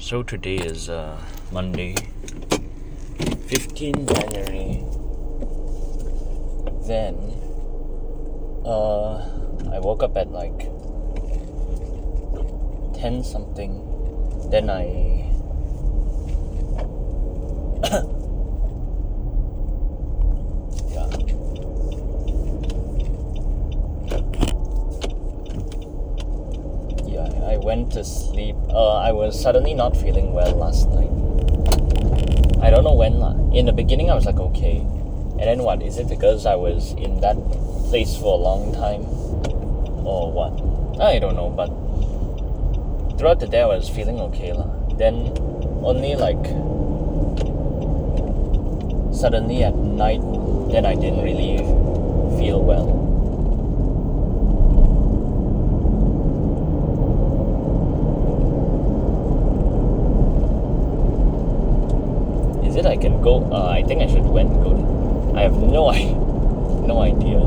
So today is uh, Monday, 15 January. Then uh, I woke up at like 10 something. Then I yeah. Yeah, I went to sleep. Uh, I was suddenly not feeling well last night. I don't know when. In the beginning, I was like okay, and then what? Is it because I was in that place for a long time, or what? I don't know. But throughout the day, I was feeling okay, lah. Then only like suddenly at night, then I didn't really feel well. Is it I can go? Uh, I think I should went go. I have no no idea.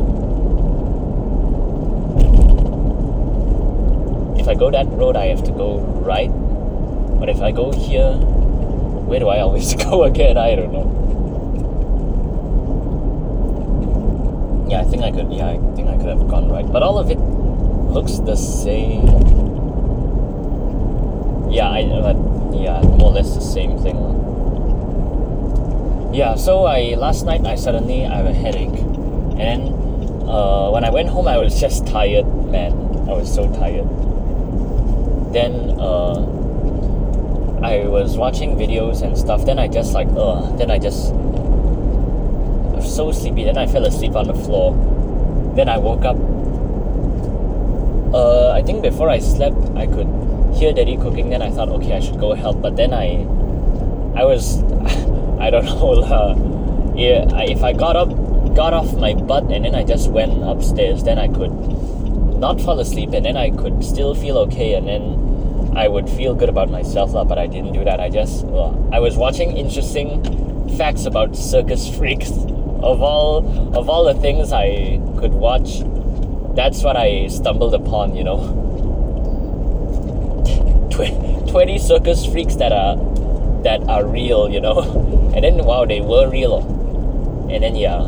If I go that road, I have to go right. But if I go here, where do I always go again? I don't know. Yeah, I think I could. Yeah, I think I could have gone right. But all of it looks the same. Yeah, I. But yeah, more or less the same thing. Yeah, so I last night I suddenly I have a headache, and uh, when I went home I was just tired, man. I was so tired. Then uh, I was watching videos and stuff. Then I just like uh, then I just I was so sleepy. Then I fell asleep on the floor. Then I woke up. Uh, I think before I slept I could hear daddy cooking. Then I thought okay I should go help. But then I I was I don't know lah. Yeah, I, if I got up, got off my butt, and then I just went upstairs, then I could not fall asleep, and then I could still feel okay, and then I would feel good about myself lah. But I didn't do that. I just uh, I was watching interesting facts about circus freaks. Of all of all the things I could watch, that's what I stumbled upon. You know. 20 circus freaks that are that are real, you know. And then wow, they were real. And then yeah.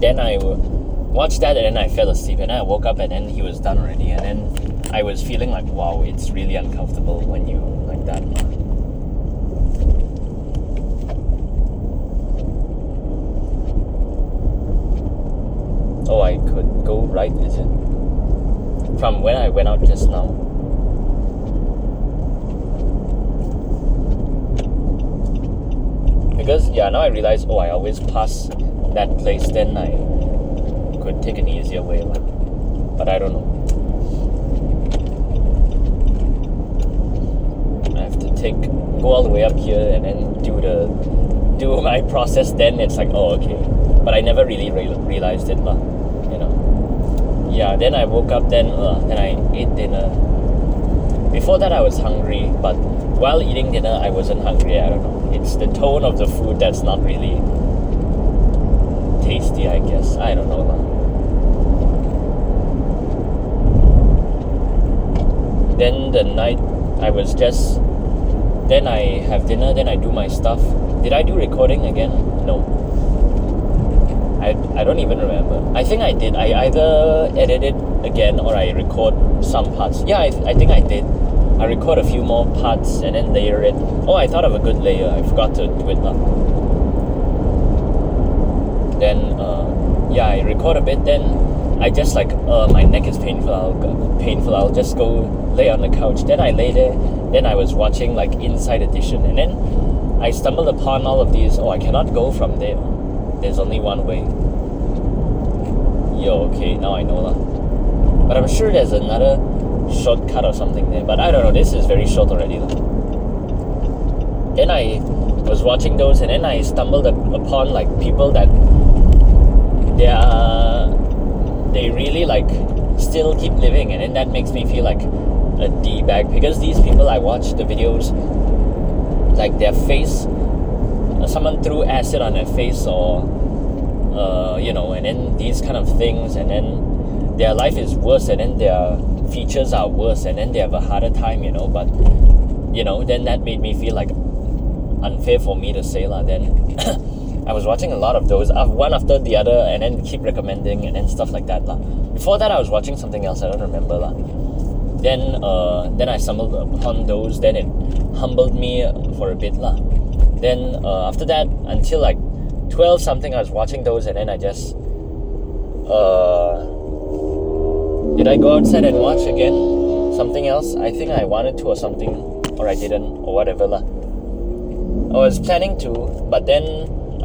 Then I watched that and then I fell asleep and I woke up and then he was done already and then I was feeling like wow, it's really uncomfortable when you like that. Oh, I could go right, is it? From when I went out just now. Because yeah now i realize oh i always pass that place then i could take an easier way like, but i don't know. I have to take go all the way up here and then do the do my process then it's like oh okay. But i never really re- realized it lah you know. Yeah then i woke up then uh, then i ate dinner before that i was hungry but while eating dinner i wasn't hungry i don't know it's the tone of the food that's not really tasty, I guess. I don't know. Then the night I was just then I have dinner, then I do my stuff. Did I do recording again? No. I, I don't even remember. I think I did. I either edit it again or I record some parts. Yeah, I, I think I did. I record a few more parts and then layer it. Oh, I thought of a good layer. I forgot to do it now. Then, uh, yeah, I record a bit. Then I just like, uh, my neck is painful. I'll painful. I'll just go lay on the couch. Then I lay there. Then I was watching like Inside Edition, and then I stumbled upon all of these. Oh, I cannot go from there. There's only one way. Yo, okay, now I know lah. But I'm sure there's another shortcut or something there. But I don't know. This is very short already. Then I was watching those, and then I stumbled upon like people that they are they really like still keep living, and then that makes me feel like a d bag because these people I watch the videos, like their face, uh, someone threw acid on their face or. Uh, you know, and then these kind of things, and then their life is worse, and then their features are worse, and then they have a harder time, you know. But you know, then that made me feel like unfair for me to say lah. Then I was watching a lot of those, one after the other, and then keep recommending and then stuff like that lah. Before that, I was watching something else. I don't remember lah. Then uh, then I stumbled upon those. Then it humbled me for a bit lah. Then uh, after that, until like twelve something, I was watching those, and then I just uh, did I go outside and watch again something else? I think I wanted to or something, or I didn't, or whatever lah. I was planning to, but then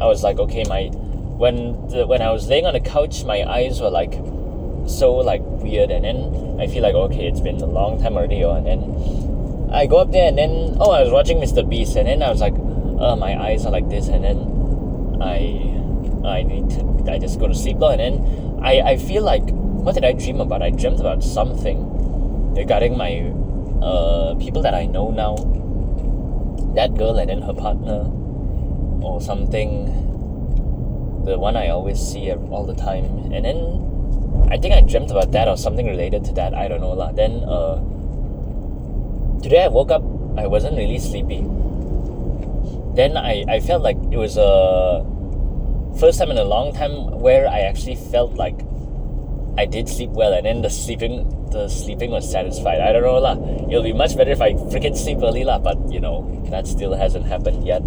I was like, okay, my when the, when I was laying on the couch, my eyes were like so like weird, and then I feel like okay, it's been a long time already, oh, and then I go up there, and then oh, I was watching Mr. Beast, and then I was like, oh, my eyes are like this, and then I I need to I just go to sleep, oh, and then I I feel like what did I dream about? I dreamt about something regarding my uh, people that I know now. That girl and then her partner, or something. The one I always see all the time, and then I think I dreamt about that or something related to that. I don't know lah. Then uh, today I woke up. I wasn't really sleepy. Then I I felt like it was a first time in a long time where I actually felt like I did sleep well, and then the sleeping the sleeping was satisfied. I don't know lah. It'll be much better if I freaking sleep early lah, but you know that still hasn't happened yet.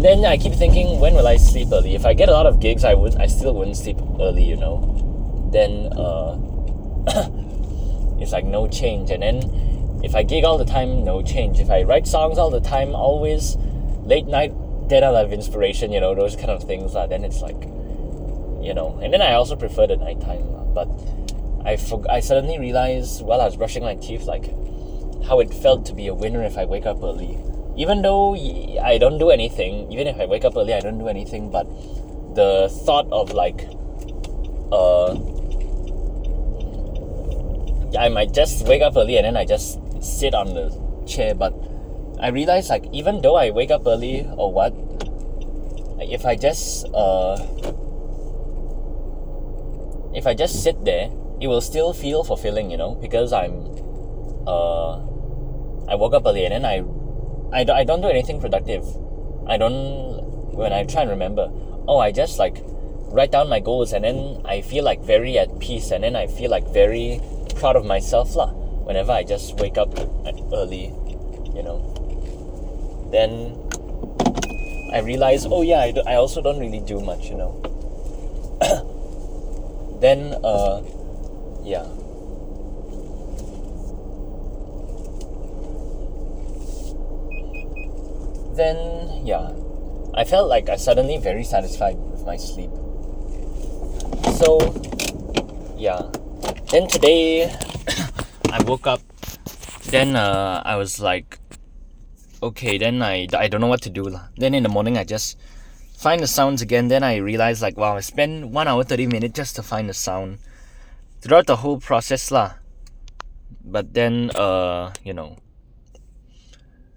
Then I keep thinking, when will I sleep early? If I get a lot of gigs, I would I still wouldn't sleep early, you know. Then uh, it's like no change, and then if I gig all the time, no change. If I write songs all the time, always late night, then I'll have inspiration, you know, those kind of things lah. Then it's like you know. And then I also prefer the nighttime, but I for- I suddenly realized while I was brushing my teeth, like how it felt to be a winner if I wake up early. Even though I don't do anything, even if I wake up early, I don't do anything. But the thought of like, uh, I might just wake up early and then I just sit on the chair. But I realized like even though I wake up early or what, if I just uh if I just sit there, it will still feel fulfilling, you know, because I'm, uh, I woke up early and then I, I, I don't do anything productive. I don't, when I try and remember, oh, I just like write down my goals and then I feel like very at peace and then I feel like very proud of myself lah. Whenever I just wake up early, you know. Then I realize, oh yeah, I, do, I also don't really do much, you know then uh yeah. Then yeah. I felt like I suddenly very satisfied with my sleep. So yeah. Then today I woke up. Then uh, I was like okay then I, I don't know what to do lah. then in the morning I just find the sounds again. Then I realized like wow, I spent one hour thirty minutes just to find the sound throughout the whole process lah. But then uh you know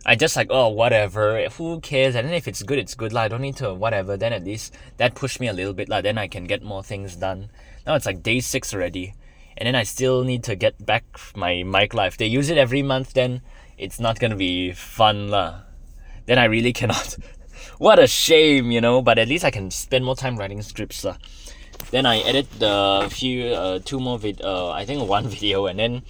I just like oh whatever who cares? And then if it's good it's good lah. I don't need to whatever then at least that pushed me a little bit lah. Then I can get more things done. Now it's like day six already and then I still need to get back my mic life they use it every month then it's not gonna be fun lah. Then I really cannot what a shame, you know. But at least I can spend more time writing scripts, lah. Then I edit the few, uh, two more vid, uh, I think one video, and then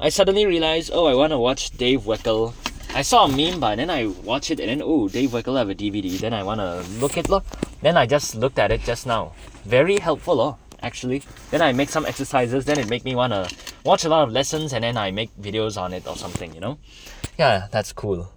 I suddenly realized, oh, I want to watch Dave Weckl. I saw a meme, but then I watch it, and then oh, Dave Weckl have a DVD. Then I want to look at it, look. Then I just looked at it just now. Very helpful, oh, actually. Then I make some exercises. Then it make me wanna watch a lot of lessons, and then I make videos on it or something, you know. Yeah, that's cool.